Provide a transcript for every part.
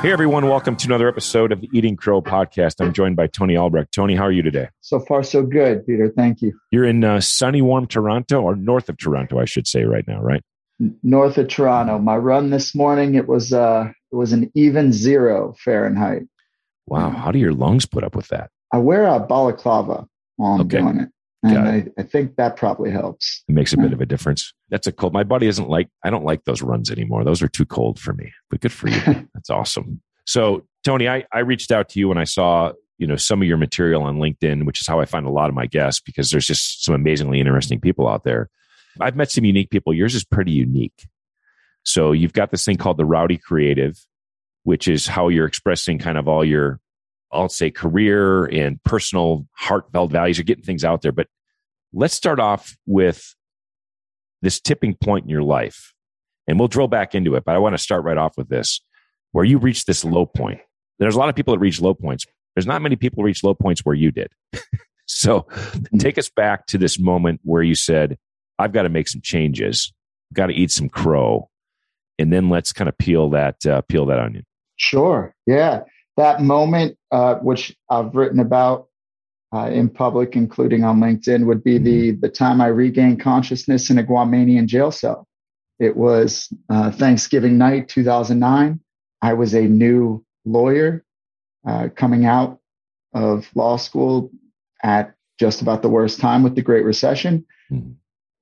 Hey everyone, welcome to another episode of the Eating Crow podcast. I'm joined by Tony Albrecht. Tony, how are you today? So far, so good, Peter. Thank you. You're in uh, sunny, warm Toronto, or north of Toronto, I should say, right now, right? North of Toronto. My run this morning it was uh it was an even zero Fahrenheit. Wow, how do your lungs put up with that? I wear a balaclava while I'm Okay. doing it, and I, I think that probably helps. It makes a hmm. bit of a difference. That's a cold. My body isn't like. I don't like those runs anymore. Those are too cold for me. But good for you. That's awesome. So, Tony, I, I reached out to you when I saw you know some of your material on LinkedIn, which is how I find a lot of my guests because there's just some amazingly interesting people out there. I've met some unique people. Yours is pretty unique. So you've got this thing called the Rowdy Creative, which is how you're expressing kind of all your, I'll say, career and personal heartfelt values. You're getting things out there. But let's start off with this tipping point in your life. And we'll drill back into it. But I want to start right off with this where you reach this low point. There's a lot of people that reach low points. There's not many people reach low points where you did. so take us back to this moment where you said, I've got to make some changes, got to eat some crow. And then let's kind of peel that uh, peel that onion. Sure. Yeah. That moment, uh, which I've written about uh, in public, including on LinkedIn, would be the the time I regained consciousness in a Guamanian jail cell. It was uh, Thanksgiving night, 2009. I was a new lawyer uh, coming out of law school at just about the worst time with the Great Recession. Mhm.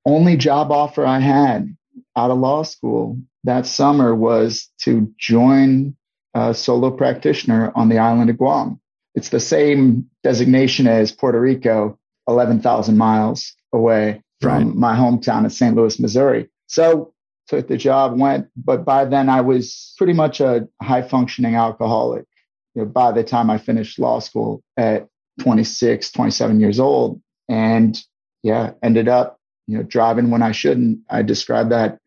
Only job offer I had out of law school that summer was to join a solo practitioner on the island of Guam. It's the same designation as Puerto Rico, 11,000 miles away from Right. my hometown of St. Louis, Missouri. So took the job, went, but by then I was pretty much a high functioning alcoholic. You know, by the time I finished law school at 26, 27 years old, and yeah, ended up, you know, driving when I shouldn't. I describe that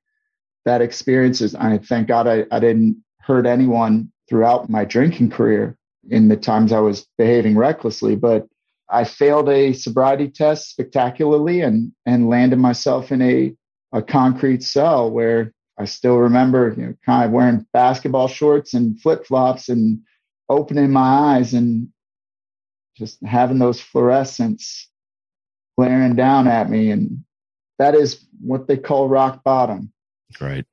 that experience as I thank God I, I didn't hurt anyone throughout my drinking career in the times I was behaving recklessly, but I failed a sobriety test spectacularly and and landed myself in a a concrete cell where I still remember you know, kind of wearing basketball shorts and flip flops and opening my eyes and just having those fluorescents glaring down at me. And that is what they call rock bottom. Right.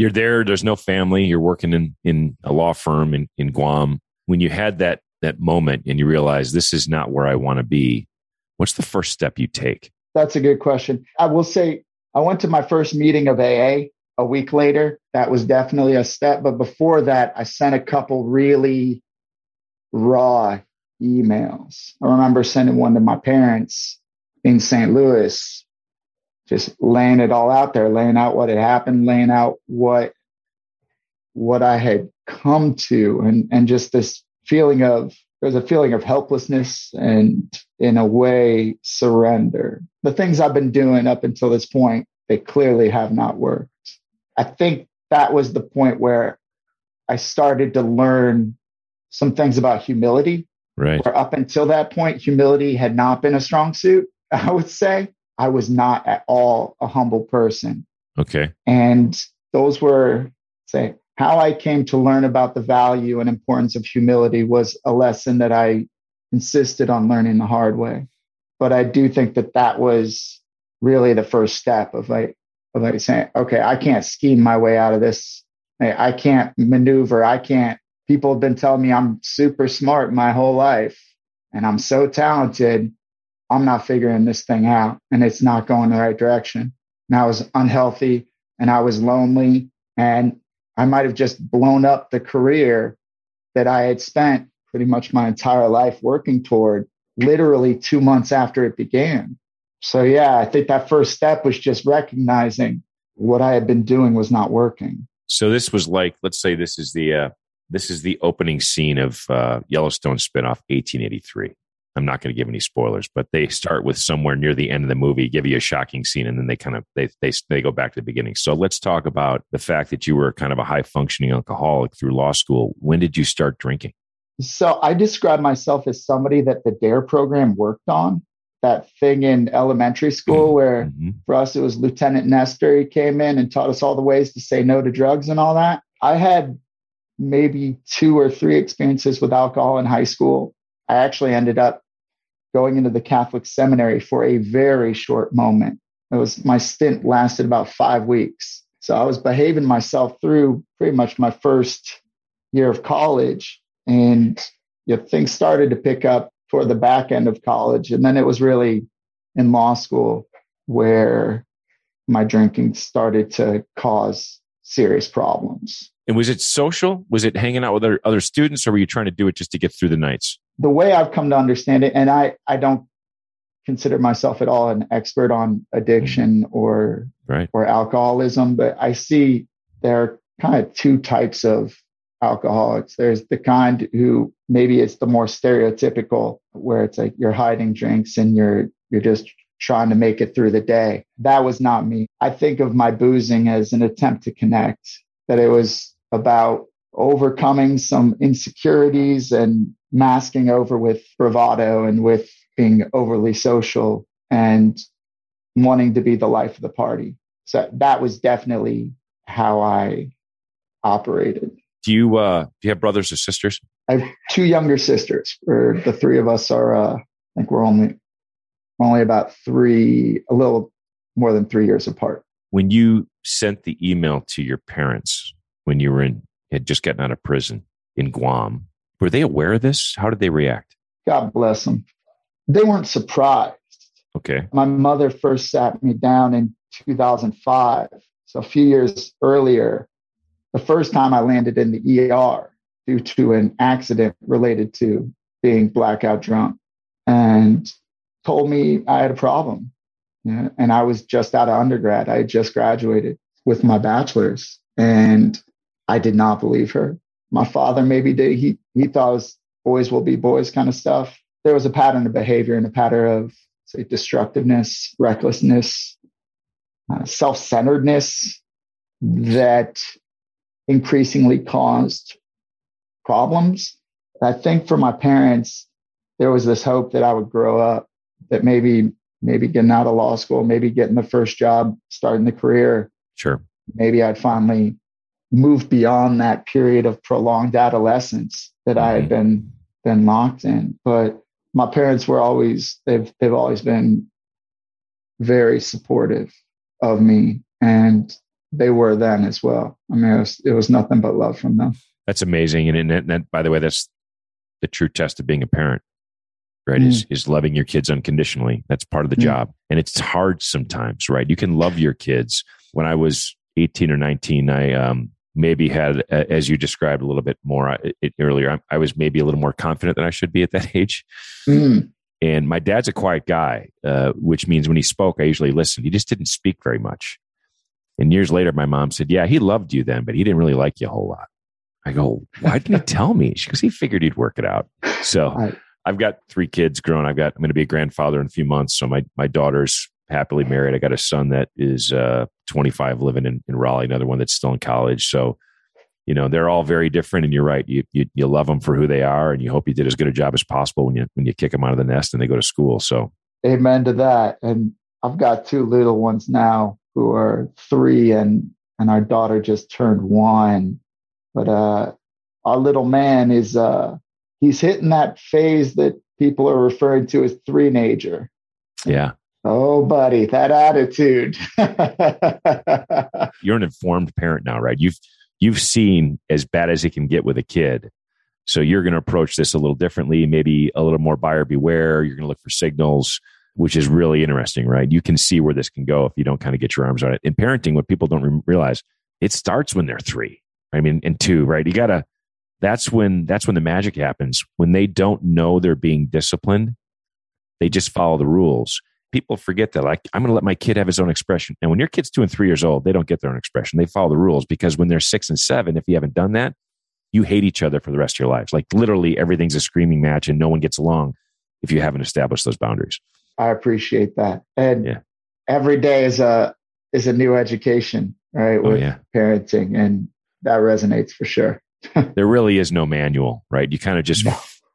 You're there. There's no family. You're working in, in a law firm in, in Guam. When you had that, that moment and you realize this is not where I want to be, what's the first step you take? That's a good question. I will say I went to my first meeting of AA a week later. That was definitely a step. But before that, I sent a couple really raw emails. I remember sending one to my parents in St. Louis, just laying it all out there, laying out what had happened, laying out what what I had come to and and just this feeling of there's a feeling of helplessness and in a way surrender. The things I've been doing up until this point, they clearly have not worked. I think that was the point where I started to learn some things about humility. Right. Where up until that point, humility had not been a strong suit. I would say I was not at all a humble person. Okay. And those were, say, how I came to learn about the value and importance of humility was a lesson that I insisted on learning the hard way. But I do think that that was really the first step of like, of like saying, okay, I can't scheme my way out of this. I can't maneuver. I can't. People have been telling me I'm super smart my whole life and I'm so talented. I'm not figuring this thing out and it's not going the right direction. And I was unhealthy and I was lonely and I might have just blown up the career that I had spent pretty much my entire life working toward literally two months after it began. So, yeah, I think that first step was just recognizing what I had been doing was not working. So this was like, let's say this is the uh, this is the opening scene of uh, Yellowstone spinoff 1883. I'm not going to give any spoilers, but they start with somewhere near the end of the movie, give you a shocking scene, and then they kind of they they they go back to the beginning. So let's talk about the fact that you were kind of a high functioning alcoholic through law school. When did you start drinking? So I describe myself as somebody that the DARE program worked on. That thing in elementary school mm-hmm. where mm-hmm. for us it was Lieutenant Nestor. He came in and taught us all the ways to say no to drugs and all that. I had maybe two or three experiences with alcohol in high school. I actually ended up going into the Catholic seminary for a very short moment. It was my stint lasted about five weeks. So I was behaving myself through pretty much my first year of college. And you know, things started to pick up for the back end of college. And then it was really in law school where my drinking started to cause serious problems. And was it social? Was it hanging out with other, other students, or were you trying to do it just to get through the nights? The way I've come to understand it, and I, I don't consider myself at all an expert on addiction mm-hmm. or right. or alcoholism, but I see there are kind of two types of alcoholics. There's the kind who maybe it's the more stereotypical, where it's like you're hiding drinks and you're you're just trying to make it through the day. That was not me. I think of my boozing as an attempt to connect, that it was about overcoming some insecurities and masking over with bravado and with being overly social and wanting to be the life of the party. So that was definitely how I operated. Do you uh do you have brothers or sisters? I have two younger sisters. Where the three of us are uh I think we're only only about three a little more than three years apart. When you sent the email to your parents, when you were in had just gotten out of prison in Guam. Were they aware of this? How did they react? God bless them. They weren't surprised. Okay. My mother first sat me down in 2005. So a few years earlier, the first time I landed in the ER due to an accident related to being blackout drunk and told me I had a problem. Yeah, and I was just out of undergrad. I had just graduated with my bachelor's. And I did not believe her. My father maybe did. He he thought was boys will be boys kind of stuff. There was a pattern of behavior and a pattern of say destructiveness, recklessness, uh, self-centeredness that increasingly caused problems. I think for my parents, there was this hope that I would grow up, that maybe maybe getting out of law school, maybe getting the first job, starting the career. Sure. Maybe I'd finally move beyond that period of prolonged adolescence that I had mm-hmm. been been locked in. But my parents were always they've they've always been very supportive of me and they were then as well. I mean, it was, it was nothing but love from them. That's amazing. And, and, and by the way, that's the true test of being a parent, right? Mm. Is, is loving your kids unconditionally. That's part of the mm. job. And it's hard sometimes, right? You can love your kids. When I was 18 or 19, I, um, maybe had, as you described a little bit more uh, earlier, I was maybe a little more confident than I should be at that age. Mm. And my dad's a quiet guy, uh, which means when he spoke, I usually listened. He just didn't speak very much. And years later, my mom said, Yeah, he loved you then, but he didn't really like you a whole lot. I go, Why didn't he tell me? She goes, He figured he'd work it out. So I've got three kids grown. I've got, I'm going to be a grandfather in a few months. So my, my daughter's happily married. I got a son that is uh, 25 living in, in Raleigh, another one that's still in college. So, you know, they're all very different. And you're right. You, you, you love them for who they are and you hope you did as good a job as possible when you, when you kick them out of the nest and they go to school. So, amen to that. And I've got two little ones now who are three and, and our daughter just turned one. But, uh, our little man is, uh, he's hitting that phase that people are referring to as three-nager. Yeah. Oh, buddy, that attitude. You're an informed parent now, right? You've you've seen as bad as it can get with a kid. So you're going to approach this a little differently, maybe a little more buyer beware. You're going to look for signals, which is really interesting, right? You can see where this can go if you don't kind of get your arms on it. In parenting, what people don't realize, it starts when they're three. I mean, and two, right? You gotta. That's when that's when the magic happens. When they don't know they're being disciplined, they just follow the rules people forget that like i'm going to let my kid have his own expression and when your kid's two and three years old they don't get their own expression they follow the rules because when they're six and seven if you haven't done that you hate each other for the rest of your lives like literally everything's a screaming match and no one gets along if you haven't established those boundaries. I appreciate that. And Yeah. every day is a is a new education, right? Oh, With yeah. parenting. And that resonates for sure. There really is no manual, right? You kind of just.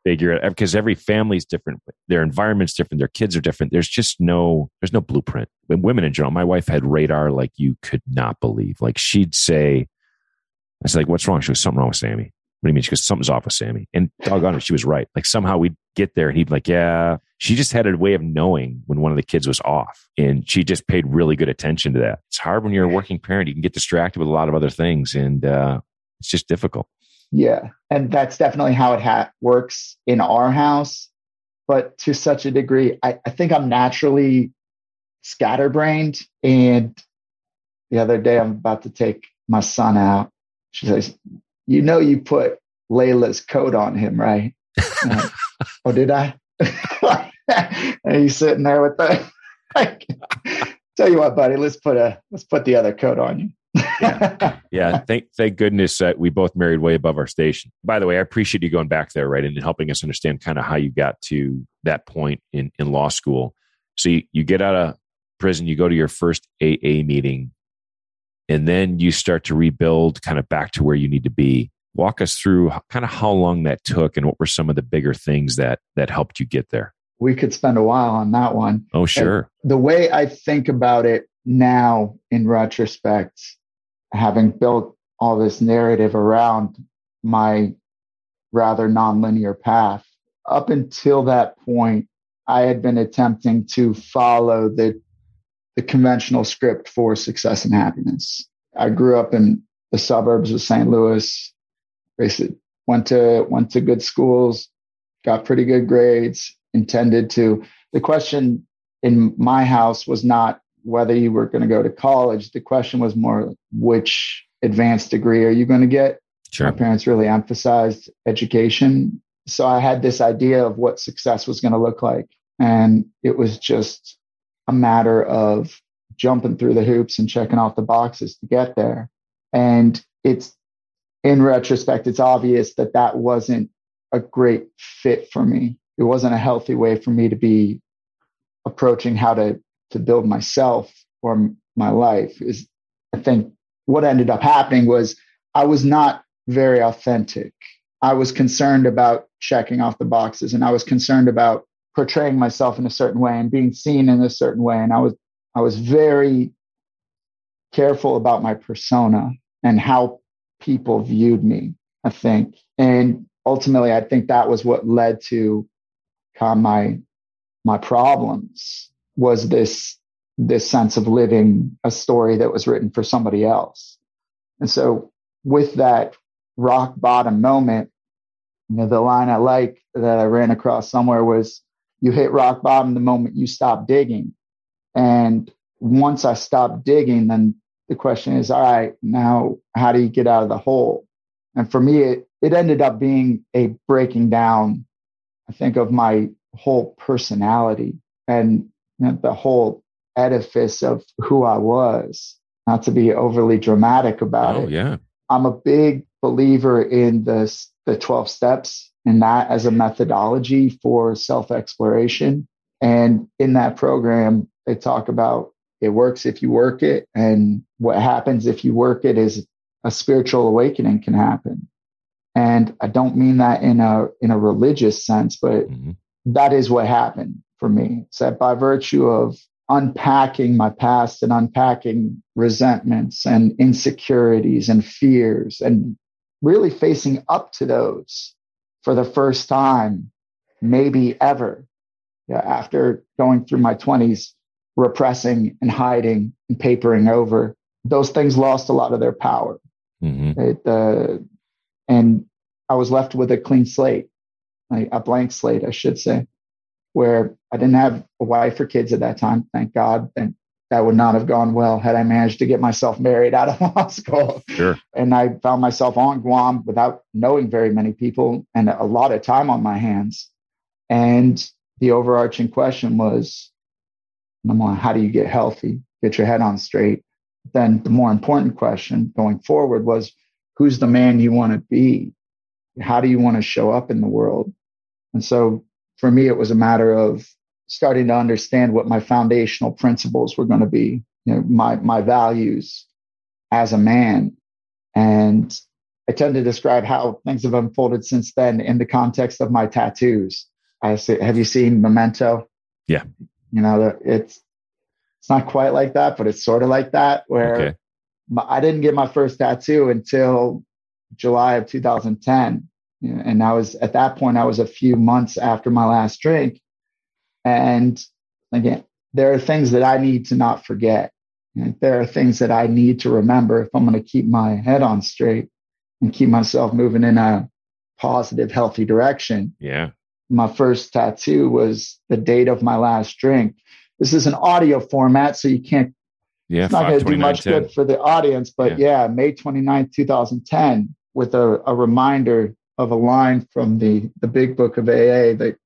Figure it because every family's different. Their environment's different. Their kids are different. There's just no, there's no blueprint. When women in general, my wife had radar like you could not believe. Like she'd say, I was like, what's wrong? She goes, something wrong with Sammy. What do you mean? She goes, something's off with Sammy. And doggone it, she was right. Like somehow we'd get there and he'd be like, yeah. She just had a way of knowing when one of the kids was off. And she just paid really good attention to that. It's hard when you're a working parent. You can get distracted with a lot of other things. And uh, it's just difficult. Yeah. And that's definitely how it ha- works in our house. But to such a degree, I, I think I'm naturally scatterbrained. And the other day, I'm about to take my son out. She says, You know, you put Layla's coat on him, right? Like, oh, did I? and he's sitting there with the. Like, tell you what, buddy, let's put a let's put the other coat on you. Yeah, yeah. thank thank goodness that we both married way above our station. By the way, I appreciate you going back there, right, and helping us understand kind of how you got to that point in in law school. So you, you get out of prison, you go to your first AA meeting, and then you start to rebuild kind of back to where you need to be. Walk us through kind of how long that took, and what were some of the bigger things that that helped you get there. we could spend a while on that one. Oh, sure. the way I think about it now in retrospect, having built all this narrative around my rather nonlinear path, up until that point, I had been attempting to follow the, the conventional script for success and happiness. I grew up in the suburbs of St. Louis, basically went to, went to good schools, got pretty good grades, intended to. The question in my house was not whether you were going to go to college. The question was more which advanced degree are you going to get? Sure. My parents really emphasized education. So I had this idea of what success was going to look like. And it was just a matter of jumping through the hoops and checking off the boxes to get there. And it's in retrospect, it's obvious that that wasn't a great fit for me. It wasn't a healthy way for me to be approaching how to to build myself or my life is i think what ended up happening was i was not very authentic. I was concerned about checking off the boxes and i was concerned about portraying myself in a certain way and being seen in a certain way. And i was i was very careful about my persona and how people viewed me i think. And ultimately i think that was what led to of my my problems was this this sense of living a story that was written for somebody else. And so with that rock bottom moment you know the line i like that i ran across somewhere was you hit rock bottom the moment you stop digging. And once i stopped digging then the question is all right now how do you get out of the hole? And for me it, it ended up being a breaking down i think of my whole personality. And you know, the whole edifice of who I was. Not to be overly dramatic about Oh, it. yeah. I'm a big believer in the the 12 steps and that as a methodology for self exploration. And in that program, they talk about it works if you work it, and what happens if you work it is a spiritual awakening can happen. And I don't mean that in a in a religious sense, but Mhm. that is what happened for me. So that by virtue of unpacking my past and unpacking resentments and insecurities and fears and really facing up to those for the first time, maybe ever. Yeah, after going through my 20s, repressing and hiding and papering over, those things lost a lot of their power. Mhm. It, uh, and I was left with a clean slate, like a blank slate, I should say, where I didn't have a wife or kids at that time. Thank God. And that would not have gone well had I managed to get myself married out of law school. Sure. And I found myself on Guam without knowing very many people and a lot of time on my hands. And the overarching question was, number one, how do you get healthy? Get your head on straight. Then the more important question going forward was, who's the man you want to be? How do you want to show up in the world? And so for me, it was a matter of starting to understand what my foundational principles were going to be, you know, my, my values as a man. And I tend to describe how things have unfolded since then in the context of my tattoos. I say, have you seen Memento? Yeah. You know, it's it's not quite like that, but it's sort of like that. Where okay. my, I didn't get my first tattoo until July of 2010, and I was at that point I was a few months after my last drink, and again, there are things that I need to not forget. And there are things that I need to remember if I'm going to keep my head on straight and keep myself moving in a positive, healthy direction. Yeah. My first tattoo was the date of my last drink. This is an audio format, so you can't, yeah, it's not going to do much good for the audience. But yeah, yeah May 29th, 2010, with a, a reminder of a line from the, the big book of AA that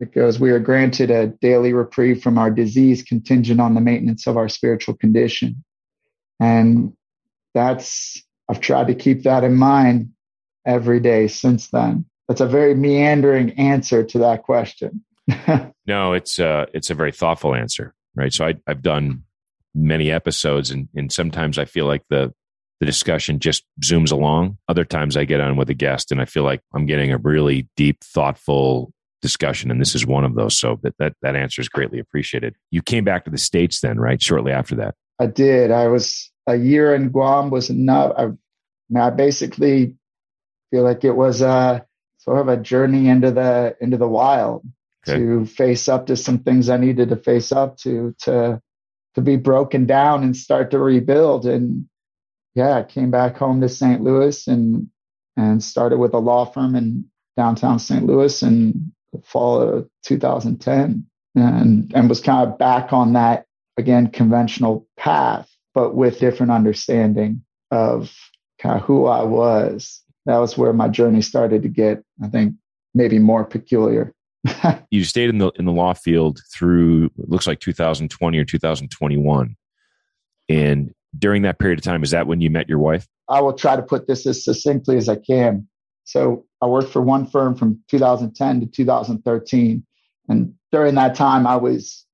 it goes, We are granted a daily reprieve from our disease contingent on the maintenance of our spiritual condition. And that's, I've tried to keep that in mind every day since then. That's a very meandering answer to that question. no, it's uh, it's a very thoughtful answer, right? So I, I've done many episodes, and and sometimes I feel like the the discussion just zooms along. Other times I get on with a guest, and I feel like I'm getting a really deep, thoughtful discussion, and this is one of those. So that that that answer is greatly appreciated. You came back to the states then, right? Shortly after that, I did. I was a year in Guam was enough. I, I basically feel like it was a sort of a journey into the into the wild okay. to face up to some things I needed to face up to to to be broken down and start to rebuild. And yeah, I came back home to St. Louis and and started with a law firm in downtown St. Louis and fall of 2010 and, and was kind of back on that, again, conventional path, but with different understanding of kind of who I was. That was where my journey started to get, I think, maybe more peculiar. you stayed in the in the law field through looks like 2020 or 2021 and during that period of time is that when you met your wife i will try to put this as succinctly as i can so I worked for one firm from 2010 to 2013. And during that time, I was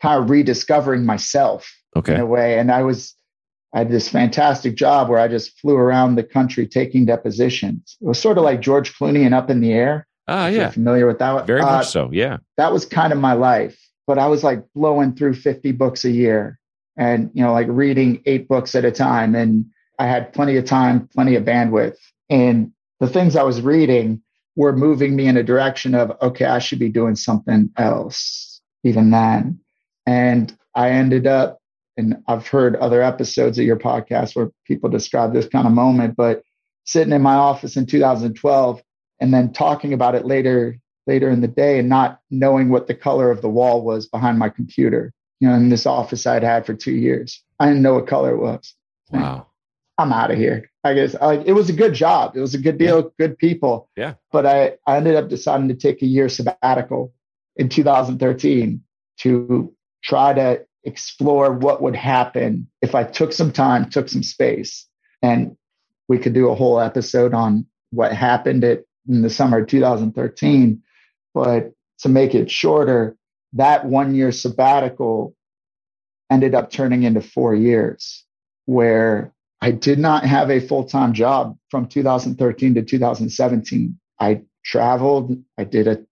kind of rediscovering myself okay. in a way. And I was, I had this fantastic job where I just flew around the country taking depositions. It was sort of like George Clooney and Up in the Air. Ah, yeah. familiar with that? Very uh, much so. Yeah. That was kind of my life. But I was like blowing through 50 books a year and, you know, like reading eight books at a time. And I had plenty of time, plenty of bandwidth. And the things I was reading were moving me in a direction of, okay, I should be doing something else even then. And I ended up, and I've heard other episodes of your podcast where people describe this kind of moment, but sitting in my office in 2012 and then talking about it later later in the day and not knowing what the color of the wall was behind my computer you know in this office i'd had for two years i didn't know what color it was wow i'm out of here I guess like it was a good job. It was a good deal, yeah. good people. Yeah. But I, I ended up deciding to take a year sabbatical in 2013 to try to explore what would happen if I took some time, took some space. And we could do a whole episode on what happened at, in the summer of 2013. But to make it shorter, that one year sabbatical ended up turning into four years where I did not have a full time job from 2013 to 2017. I traveled, I did a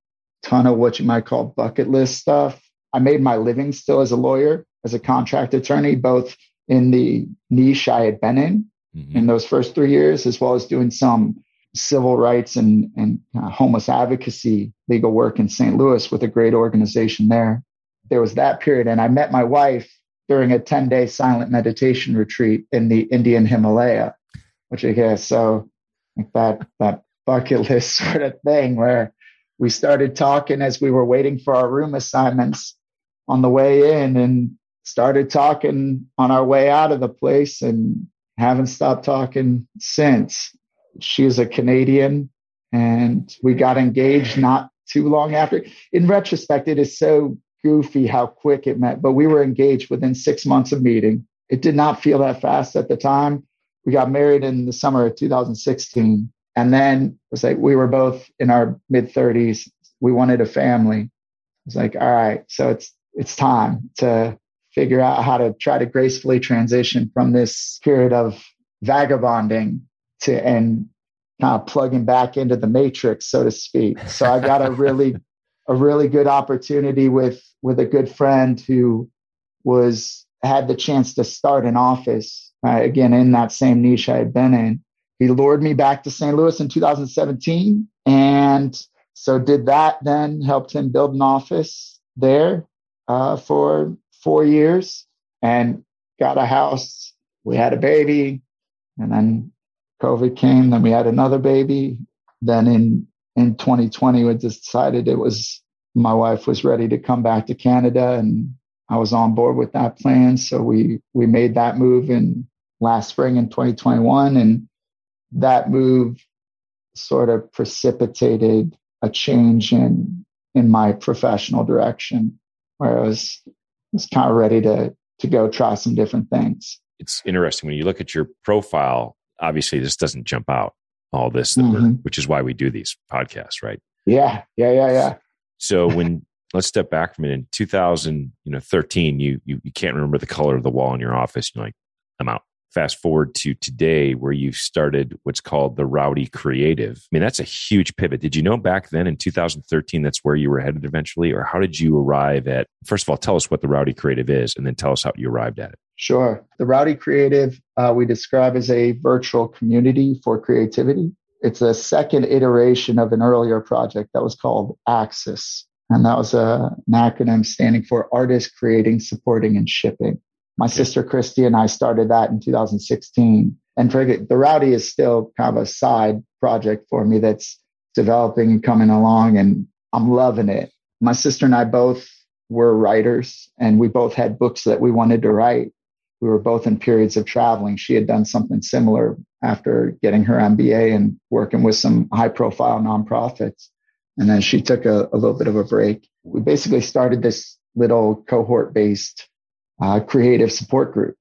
ton of what you might call bucket list stuff. I made my living still as a lawyer, as a contract attorney, both in the niche I had been in mm-hmm. in those first three years, as well as doing some civil rights and, and uh, homeless advocacy legal work in St. Louis with a great organization there. There was that period. And I met my wife during a 10 day silent meditation retreat in the Indian Himalaya, which I guess so like that, that bucket list sort of thing where we started talking as we were waiting for our room assignments on the way in and started talking on our way out of the place and haven't stopped talking since. She's a Canadian and we got engaged not too long after. In retrospect, it is so goofy how quick it met, but we were engaged within six months of meeting. It did not feel that fast at the time. We got married in the summer of 2016. And then it was like we were both in our mid 30s, we wanted a family. I was like, all right, so it's it's time to figure out how to try to gracefully transition from this period of vagabonding to and kind of plugging back into the matrix, so to speak. So I got a really a really good opportunity with with a good friend who was had the chance to start an office uh, again in that same niche I had been in. He lured me back to St. Louis in 2017, and so did that. Then helped him build an office there uh, for four years, and got a house. We had a baby, and then COVID came. Then we had another baby. Then in in 2020, we decided it was my wife was ready to come back to Canada, and I was on board with that plan. So we we made that move in last spring in 2021, and that move sort of precipitated a change in in my professional direction, where I was was kind of ready to to go try some different things. It's interesting when you look at your profile. Obviously, this doesn't jump out all this, mm-hmm. which is why we do these podcasts, right? Yeah, yeah, yeah, yeah. So when let's step back from it. In 2013 you, you you can't remember the color of the wall in your office. You're like i'm out. Fast forward to today where you started what's called the rowdy creative. I mean that's a huge pivot. Did you know back then in 2013 that's where you were headed eventually? Or how did you arrive at first of all tell us what the rowdy creative is and then tell us how you arrived at it sure the rowdy creative uh, we describe as a virtual community for creativity it's a second iteration of an earlier project that was called axis and that was a, an acronym standing for Artists Creating, Supporting, and Shipping. My sister Christy and I started that in 2016. And for the Rowdy is still kind of a side project for me that's developing and coming along, and I'm loving it. My sister and I both were writers, and we both had books that we wanted to write. We were both in periods of traveling. She had done something similar after getting her MBA and working with some high profile nonprofits. And then she took a, a little bit of a break. We basically started this little cohort based uh, creative support group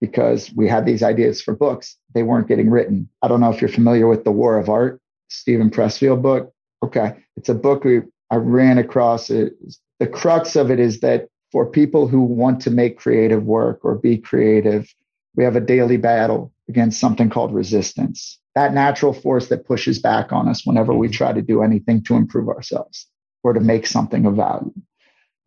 because we had these ideas for books. They weren't getting written. I don't know if you're familiar with The War of Art, Steven Pressfield book. Okay. It's a book we, I ran across. It. The crux of it is that for people who want to make creative work or be creative, we have a daily battle against something called resistance that natural force that pushes back on us whenever we mm-hmm. try to do anything to improve ourselves or to make something of value.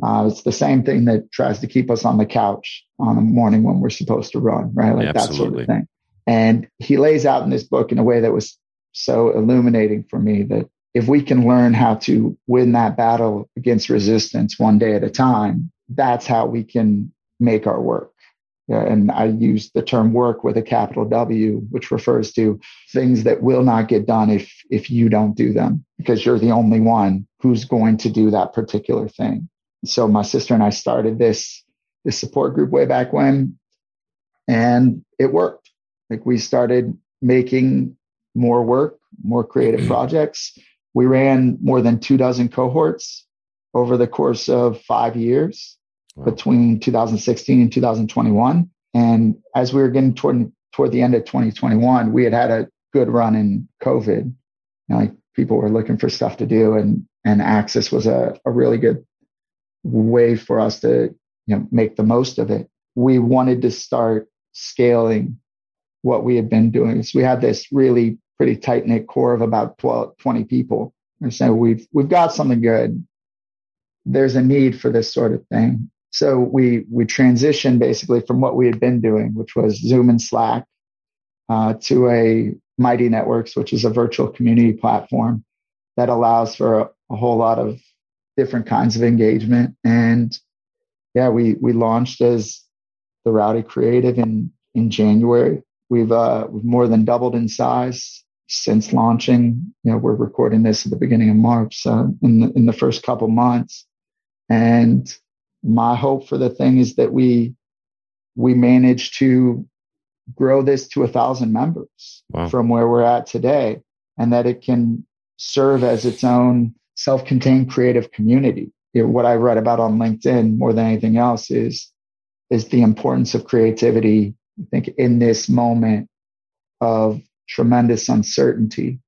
Uh, it's the same thing that tries to keep us on the couch on a morning when we're supposed to run, right? Like that sort of thing. And he lays out in this book in a way that was so illuminating for me that if we can learn how to win that battle against resistance one day at a time, that's how we can make our work and I use the term work with a capital W, which refers to things that will not get done if, if you don't do them because you're the only one who's going to do that particular thing. So my sister and I started this, this support group way back when, and it worked. Like we started making more work, more creative mm-hmm. projects. We ran more than two dozen cohorts over the course of five years wow. between 2016 and 2021. And as we were getting toward toward the end of 2021, we had had a good run in COVID. You know, like people were looking for stuff to do, and and Axis was a, a really good way for us to you know make the most of it. We wanted to start scaling what we had been doing. So we had this really pretty tight knit core of about 12, 20 people. And so we've we've got something good. There's a need for this sort of thing. So we we transitioned basically from what we had been doing, which was Zoom and Slack, uh, to a Mighty Networks, which is a virtual community platform that allows for a, a whole lot of different kinds of engagement. And yeah, we we launched as the Rowdy Creative in in January. We've uh, we've more than doubled in size since launching. You know, we're recording this at the beginning of March, so in the, in the first couple months, and my hope for the thing is that we we manage to grow this to a thousand members wow. from where we're at today and that it can serve as its own self-contained creative community you know, what i read about on linkedin more than anything else is is the importance of creativity i think in this moment of tremendous uncertainty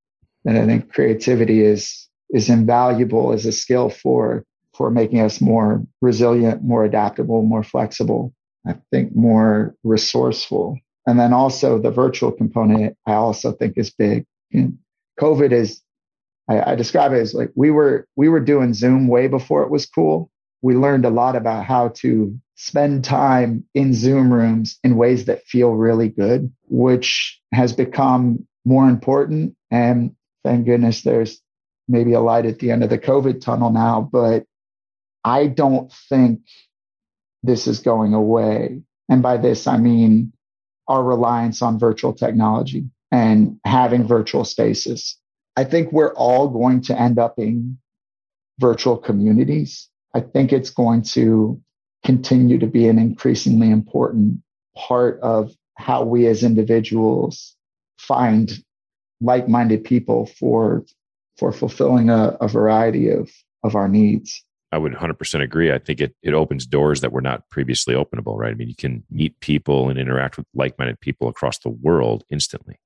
and i think creativity is is invaluable as a skill for for making us more resilient, more adaptable, more flexible. I think more resourceful. And then also the virtual component, I also think is big. And COVID is, I, I describe it as like we were we were doing Zoom way before it was cool. We learned a lot about how to spend time in Zoom rooms in ways that feel really good, which has become more important. And thank goodness there's maybe a light at the end of the COVID tunnel now, but I don't think this is going away. And by this, I mean our reliance on virtual technology and having virtual spaces. I think we're all going to end up in virtual communities. I think it's going to continue to be an increasingly important part of how we as individuals find like-minded people for for fulfilling a, a variety of of our needs. I would 100% agree. I think it, it opens doors that were not previously openable, right? I mean, you can meet people and interact with like minded people across the world instantly.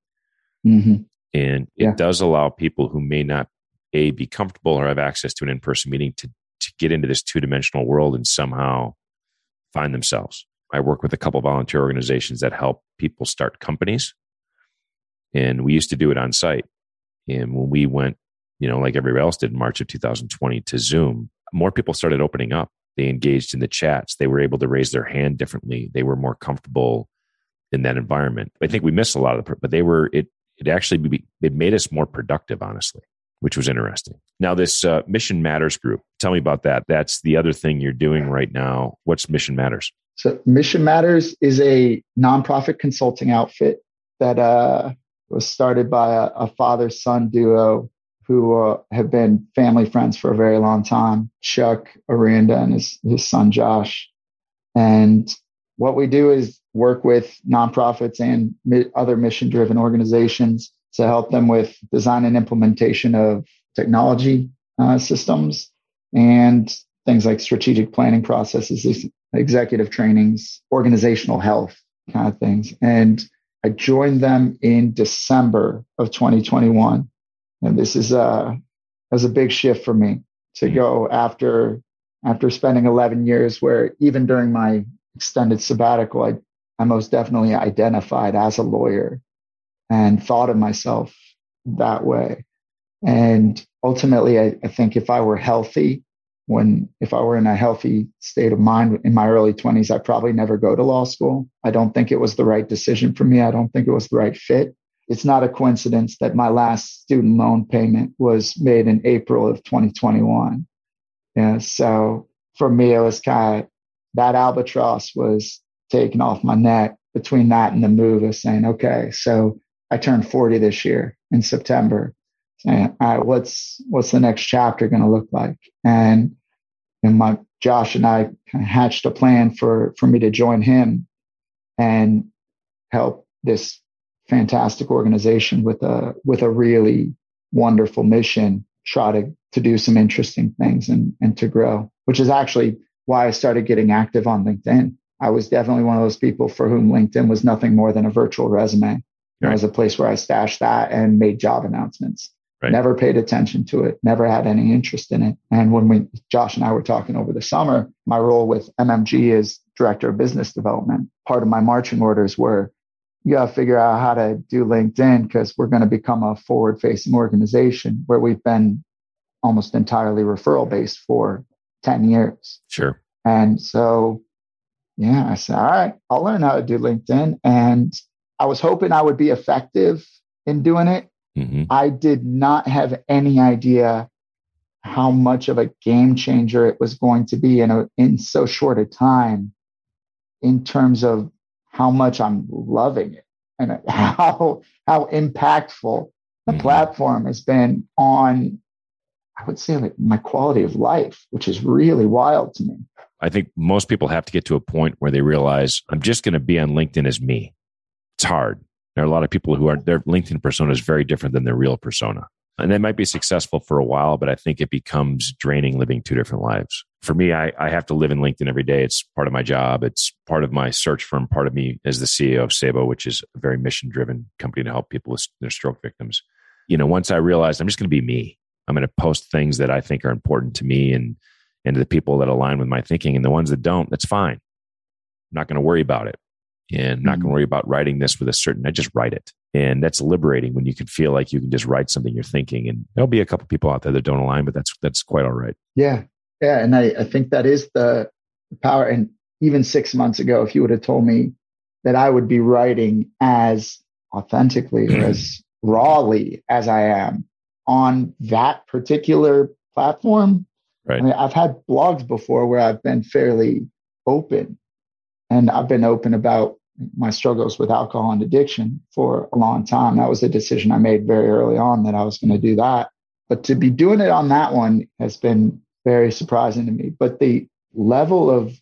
Mm-hmm. And it yeah. does allow people who may not, A, be comfortable or have access to an in person meeting to, to get into this two dimensional world and somehow find themselves. I work with a couple volunteer organizations that help people start companies. And we used to do it on site. And when we went you know, like everybody else did in March of 2020 to Zoom, more people started opening up. They engaged in the chats. They were able to raise their hand differently. They were more comfortable in that environment. I think we missed a lot of the, but they were, it, it actually, it made us more productive, honestly, which was interesting. Now, this uh, Mission Matters group, tell me about that. That's the other thing you're doing right now. What's Mission Matters? So, Mission Matters is a nonprofit consulting outfit that uh, was started by a, a father son duo who uh, have been family friends for a very long time Chuck Aranda and his, his son Josh. And what we do is work with nonprofits and mi- other mission driven organizations to help them with design and implementation of technology uh, systems and things like strategic planning processes, executive trainings, organizational health kind of things. And I joined them in December of 2021 and this is uh, a was a big shift for me to go after after spending 11 years where even during my extended sabbatical I, I most definitely identified as a lawyer and thought of myself that way. And ultimately I, I think if i were healthy when if i were in a healthy state of mind in my early 20s i'd probably never go to law school. I don't think it was the right decision for me. I don't think it was the right fit it's not a coincidence that my last student loan payment was made in April of 2021. Yeah, so for me, it was kind of that albatross was taken off my neck between that and the move of saying, okay, so I turned 40 this year in September. Saying, all uh, right, what's what's the next chapter going to look like? And and my Josh and I kind of hatched a plan for for me to join him and help this fantastic organization with a with a really wonderful mission try to to do some interesting things and and to grow which is actually why I started getting active on LinkedIn. I was definitely one of those people for whom LinkedIn was nothing more than a virtual resume. Right. it was a place where I stashed that and made job announcements. Right. never paid attention to it never had any interest in it. And when we Josh and I were talking over the summer my role with MMG is director of business development. Part of my marching orders were you got to figure out how to do LinkedIn because we're going to become a forward facing organization where we've been almost entirely referral based for 10 years. Sure. And so, yeah, I said, all right, I'll learn how to do LinkedIn. And I was hoping I would be effective in doing it. Mm-hmm. I did not have any idea how much of a game changer it was going to be in, a, in so short a time in terms of how much I'm loving it and how how impactful the mm-hmm. platform has been on I would say like my quality of life, which is really wild to me. I think most people have to get to a point where they realize I'm just going to be on LinkedIn as me. It's hard. There are a lot of people who are their LinkedIn persona is very different than their real persona. And they might be successful for a while, but I think it becomes draining living two different lives for me, I, I have to live in LinkedIn every day. It's part of my job. It's part of my search firm, part of me as the CEO of Saebo, which is a very mission driven company to help people with their stroke victims. You know, once I realized I'm just going to be me, I'm going to post things that I think are important to me and and to the people that align with my thinking. And the ones that don't, that's fine. I'm not going to worry about it. And I'm not going to mm-hmm. worry about writing this with a certain, I just write it. And that's liberating when you can feel like you can just write something you're thinking. And there'll be a couple people out there that don't align, but that's that's quite all right. Yeah. Yeah. And I, I think that is the power. And even six months ago, if you would have told me that I would be writing as authentically or as rawly as I am on that particular platform. Right. I mean, I've had blogs before where I've been fairly open and I've been open about my struggles with alcohol and addiction for a long time. That was a decision I made very early on that I was going to do that. But to be doing it on that one has been very surprising to me. But the level of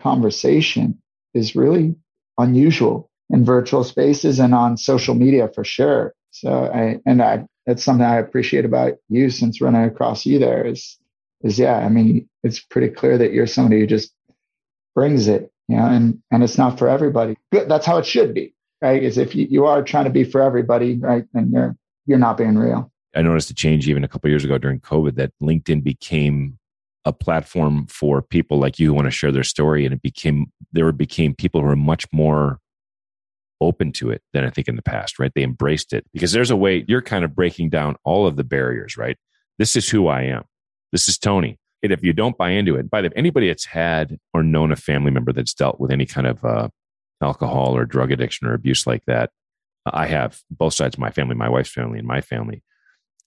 conversation is really unusual in virtual spaces and on social media for sure. So I, and I, that's something I appreciate about you since running across you there is, is yeah, I mean, it's pretty clear that you're somebody who just brings it, you know, and, and it's not for everybody. Good. That's how it should be, right? Is if you, you are trying to be for everybody, right? Then you're, you're not being real. I noticed a change even a couple years ago during COVID that LinkedIn became a platform for people like you who want to share their story and it became there became people who are much more open to it than I think in the past, right? They embraced it because there's a way you're kind of breaking down all of the barriers, right? This is who I am. This is Tony. And if you don't buy into it, by the anybody that's had or known a family member that's dealt with any kind of uh, alcohol or drug addiction or abuse like that, I have both sides of my family, my wife's family and my family.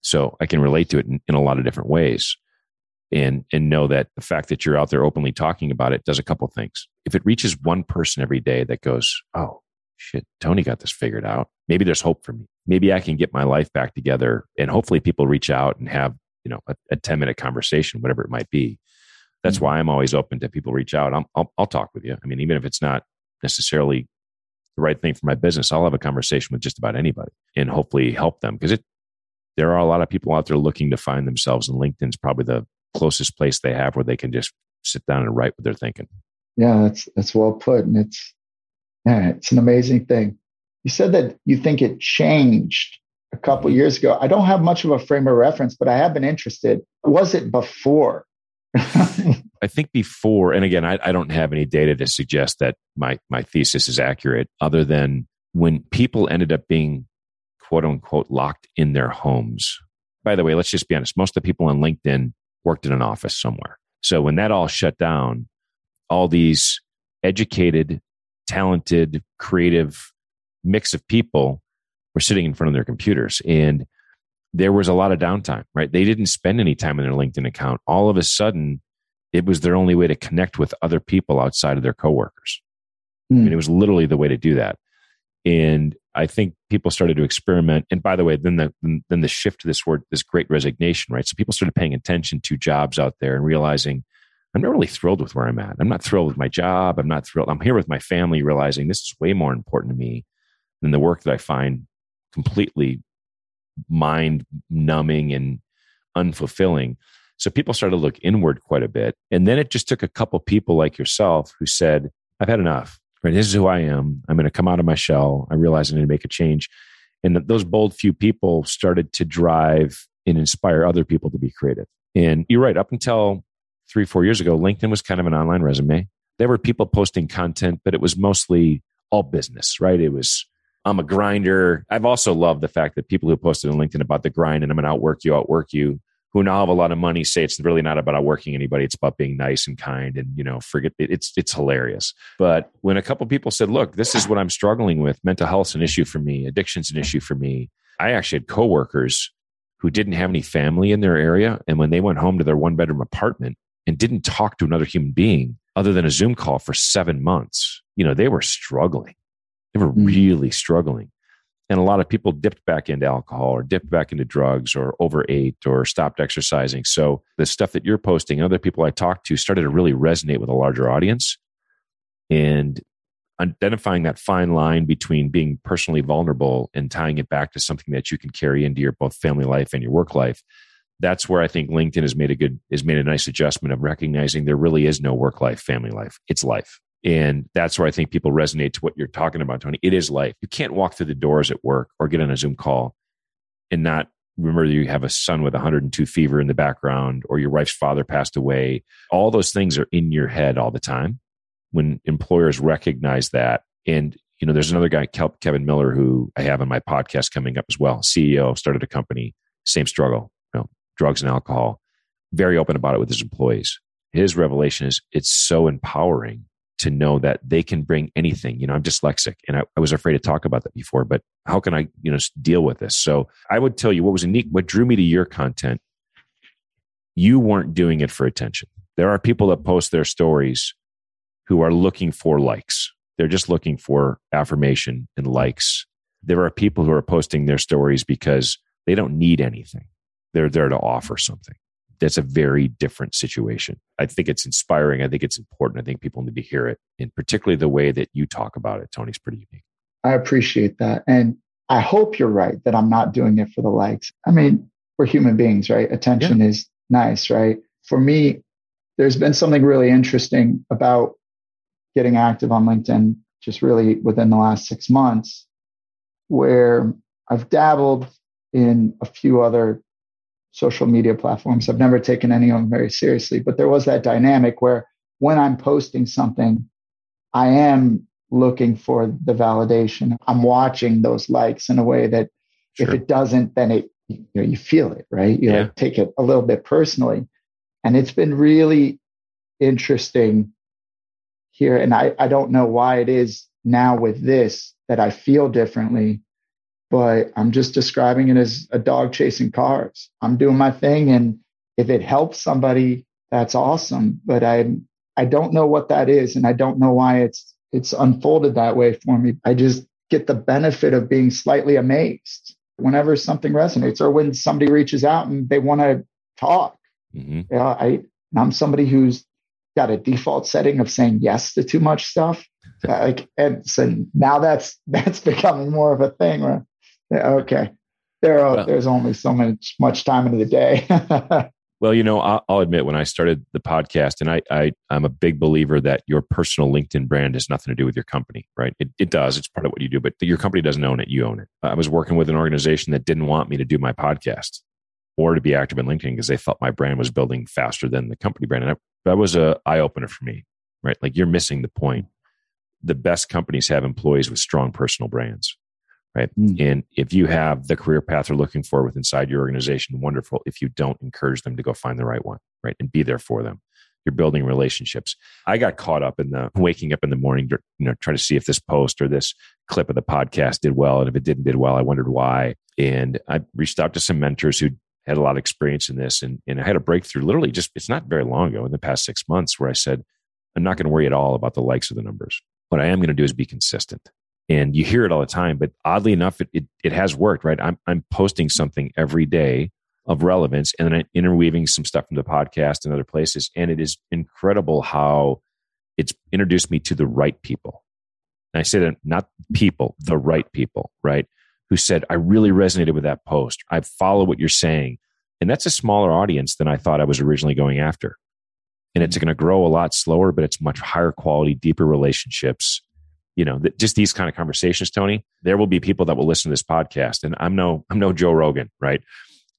So I can relate to it in, in a lot of different ways and and know that the fact that you're out there openly talking about it does a couple things. If it reaches one person every day that goes, "Oh, shit, Tony got this figured out. Maybe there's hope for me. Maybe I can get my life back together." And hopefully people reach out and have, you know, a, a 10 minute conversation, whatever it might be. That's mm-hmm. why I'm always open to people reach out. i will I'll talk with you. I mean, even if it's not necessarily the right thing for my business, I'll have a conversation with just about anybody and hopefully help them because it, there are a lot of people out there looking to find themselves and LinkedIn's probably the closest place they have where they can just sit down and write what they're thinking. Yeah, that's that's well put, and it's yeah, it's an amazing thing. You said that you think it changed a couple mm-hmm. years ago. I don't have much of a frame of reference, but I have been interested. Was it before? I think before, and again, I, I don't have any data to suggest that my my thesis is accurate, other than when people ended up being quote unquote locked in their homes. By the way, let's just be honest. Most of the people on LinkedIn worked in an office somewhere. So when that all shut down, all these educated, talented, creative mix of people were sitting in front of their computers and there was a lot of downtime, right? They didn't spend any time in their LinkedIn account. All of a sudden, it was their only way to connect with other people outside of their coworkers. Mm. I mean, hmm. it was literally the way to do that. And I think people started to experiment. And by the way, then the then the shift to this word, this great resignation, right? So people started paying attention to jobs out there and realizing I'm not really thrilled with where I'm at. I'm not thrilled with my job. I'm not thrilled. I'm here with my family, realizing this is way more important to me than the work that I find completely mind numbing and unfulfilling. So people started to look inward quite a bit. And then it just took a couple people like yourself who said, I've had enough right? This is who I am. I'm going to come out of my shell. I realize I need to make a change. And those bold few people started to drive and inspire other people to be creative. And you're right. Up until three, four years ago, LinkedIn was kind of an online resume. There were people posting content, but it was mostly all business, right? It was, I'm a grinder. I've also loved the fact that people who posted on LinkedIn about the grind and I'm going to outwork you, outwork you, who now have a lot of money say it's really not about outworking anybody. It's about being nice and kind and you know forget it, it's it's hilarious. But when a couple people said look this is what i'm struggling with. Mental health's an issue for me. Addiction's an issue for me. I actually had coworkers who didn't have any family in their area and when they went home to their one bedroom apartment and didn't talk to another human being other than a zoom call for 7 months you know they were struggling they were mm. really struggling and a lot of people dipped back into alcohol or dipped back into drugs or overate or stopped exercising. So the stuff that you're posting, and other people I talked to started to really resonate with a larger audience. And identifying that fine line between being personally vulnerable and tying it back to something that you can carry into your both family life and your work life. That's where I think LinkedIn has made a good has made a nice adjustment of recognizing there really is no work life, family life. It's life. And that's where I think people resonate to what you're talking about, Tony. It is life. You can't walk through the doors at work or get on a Zoom call and not remember you have a son with 102 fever in the background or your wife's father passed away all those things are in your head all the time when employers recognize that and you know there's another guy kevin miller who i have on my podcast coming up as well ceo started a company same struggle you know, drugs and alcohol very open about it with his employees his revelation is it's so empowering to know that they can bring anything. You know, I'm dyslexic and I, I, was afraid to talk about that before, but how can I, you know, deal with this? So I would tell you what was unique, what drew me to your content. You weren't doing it for attention. There are people that post their stories who are looking for likes. They're just looking for affirmation and likes. There are people who are posting their stories because they don't need anything. They're there to offer something that's a very different situation. I think it's inspiring. I think it's important. I think people need to hear it. And particularly the way that you talk about it, Tony's pretty unique. I appreciate that. And I hope you're right that I'm not doing it for the likes. I mean, we're human beings, right? Attention yeah. is nice, right? For me, there's been something really interesting about getting active on LinkedIn just really within the last six months where I've dabbled in a few other social media platforms. I've never taken any of them very seriously, but there was that dynamic where when I'm posting something, I am looking for the validation. I'm watching those likes in a way that sure. if it doesn't, then it you know you feel it, right? You yeah. like take it a little bit personally. And it's been really interesting here. And I, I don't know why it is now with this that I feel differently but I'm just describing it as a dog chasing cars. I'm doing my thing. And if it helps somebody, that's awesome. But I, I don't know what that is. And I don't know why it's, it's unfolded that way for me. I just get the benefit of being slightly amazed whenever something resonates or when somebody reaches out and they want to talk. Mm-hmm. Yeah, I, I'm somebody who's got a default setting of saying yes to too much stuff. like, and so now that's, that's becoming more of a thing where okay. There are, well, there's only so much much time into the day. well, you know, I'll, I'll, admit when I started the podcast, and I, I I'm a big believer that your personal LinkedIn brand has nothing to do with your company, right? It, it does. It's part of what you do, but your company doesn't own it. You own it. I was working with an organization that didn't want me to do my podcast or to be active in LinkedIn because they felt my brand was building faster than the company brand. And I, that was a eye opener for me, right? Like you're missing the point. The best companies have employees with strong personal brands right? Mm. And if you have the career path they're looking for with inside your organization, wonderful. If you don't, encourage them to go find the right one, right? And be there for them. You're building relationships. I got caught up in the waking up in the morning, you know, trying to see if this post or this clip of the podcast did well. And if it didn't did well, I wondered why. And I reached out to some mentors who had a lot of experience in this. And, and I had a breakthrough literally just, it's not very long ago in the past six months where I said, I'm not going to worry at all about the likes of the numbers. What I am going to do is be consistent and you hear it all the time but oddly enough it, it, it, has worked right? I'm, I'm posting something every day of relevance and then I'm interweaving some stuff from the podcast and other places and it is incredible how it's introduced me to the right people. And i say that not people the right people right? Who said i really resonated with that post. I follow what you're saying. And that's a smaller audience than i thought i was originally going after. And it's going to grow a lot slower but it's much higher quality deeper relationships you know, just these kind of conversations, Tony, there will be people that will listen to this podcast. And I'm no, I'm no Joe Rogan, right?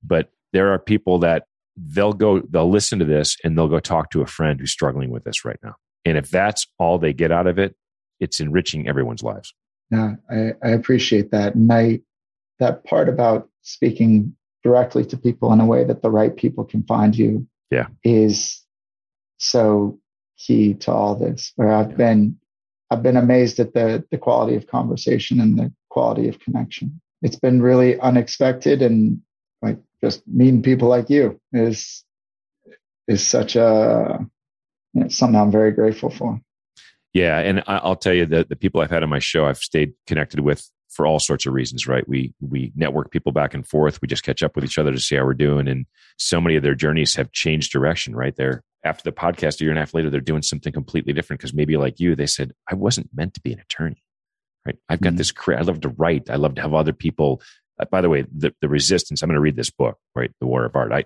But there are people that they'll go, they'll listen to this and they'll go talk to a friend who's struggling with this right now. And if that's all they get out of it, it's enriching everyone's lives. Yeah, I, I appreciate that. And I, that part about speaking directly to people in a way that the right people can find you yeah. is so key to all this. Where I've yeah. been I've been amazed at the the quality of conversation and the quality of connection. It's been really unexpected and like just meeting people like you is is such a you know, something I'm very grateful for. Yeah, and I'll tell you that the people I've had on my show, I've stayed connected with for all sorts of reasons. Right? We we network people back and forth. We just catch up with each other to see how we're doing, and so many of their journeys have changed direction. Right? They're after the podcast a year and a half later they're doing something completely different because maybe like you they said i wasn't meant to be an attorney right i've got mm-hmm. this career i love to write i love to have other people uh, by the way the, the resistance i'm going to read this book right the war of art i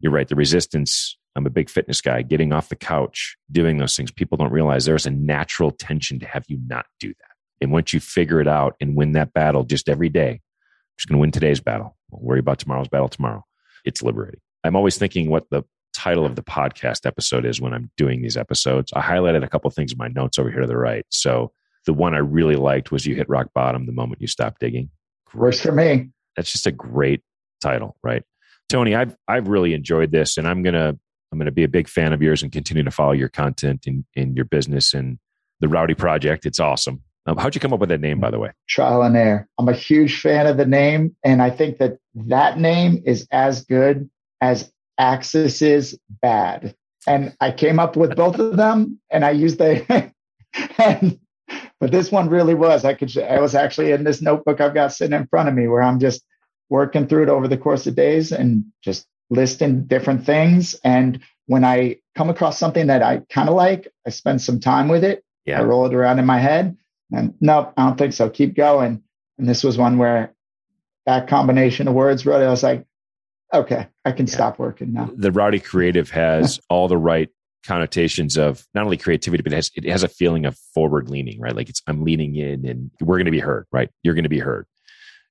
you're right the resistance i'm a big fitness guy getting off the couch doing those things people don't realize there's a natural tension to have you not do that and once you figure it out and win that battle just every day I'm just going to win today's battle We'll worry about tomorrow's battle tomorrow. It's liberating. I'm always thinking what the title of the podcast episode is when I'm doing these episodes. I highlighted a couple things in my notes over here to the right. So the one I really liked was You Hit Rock Bottom the moment you stop digging. Works for me. That's just a great title, right? Tony, I've I've really enjoyed this and I'm gonna I'm gonna be a big fan of yours and continue to follow your content in, in your business and the Rowdy Project. It's awesome. Um, how'd you come up with that name, by the way? Trial and error. I'm a huge fan of the name, and I think that that name is as good as Axis is bad. And I came up with both of them, and I used the. and, but this one really was. I could. I was actually in this notebook I've got sitting in front of me, where I'm just working through it over the course of days and just listing different things. And when I come across something that I kind of like, I spend some time with it. Yeah. I roll it around in my head and nope, I don't think so. Keep going. And this was one where that combination of words really, I was like, okay, I can yeah. stop working now. The Rowdy Creative has all the right connotations of not only creativity, but it has, it has a feeling of forward leaning, right? Like it's, I'm leaning in and we're going to be heard, right? You're going to be heard.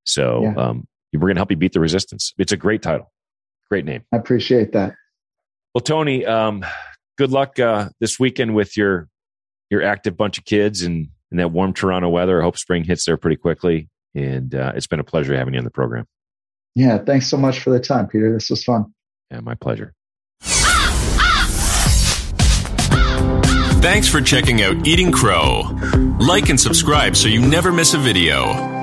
So, yeah. um, we're going to help you beat the resistance. It's a great title. Great name. I appreciate that. Well, Tony, um, good luck uh, this weekend with your your active bunch of kids and in that warm Toronto weather. I hope spring hits there pretty quickly. And uh, it's been a pleasure having you on the program. Yeah, thanks so much for the time, Peter. This was fun. Yeah, my pleasure. Thanks for checking out Eating Crow. Like and subscribe so you never miss a video.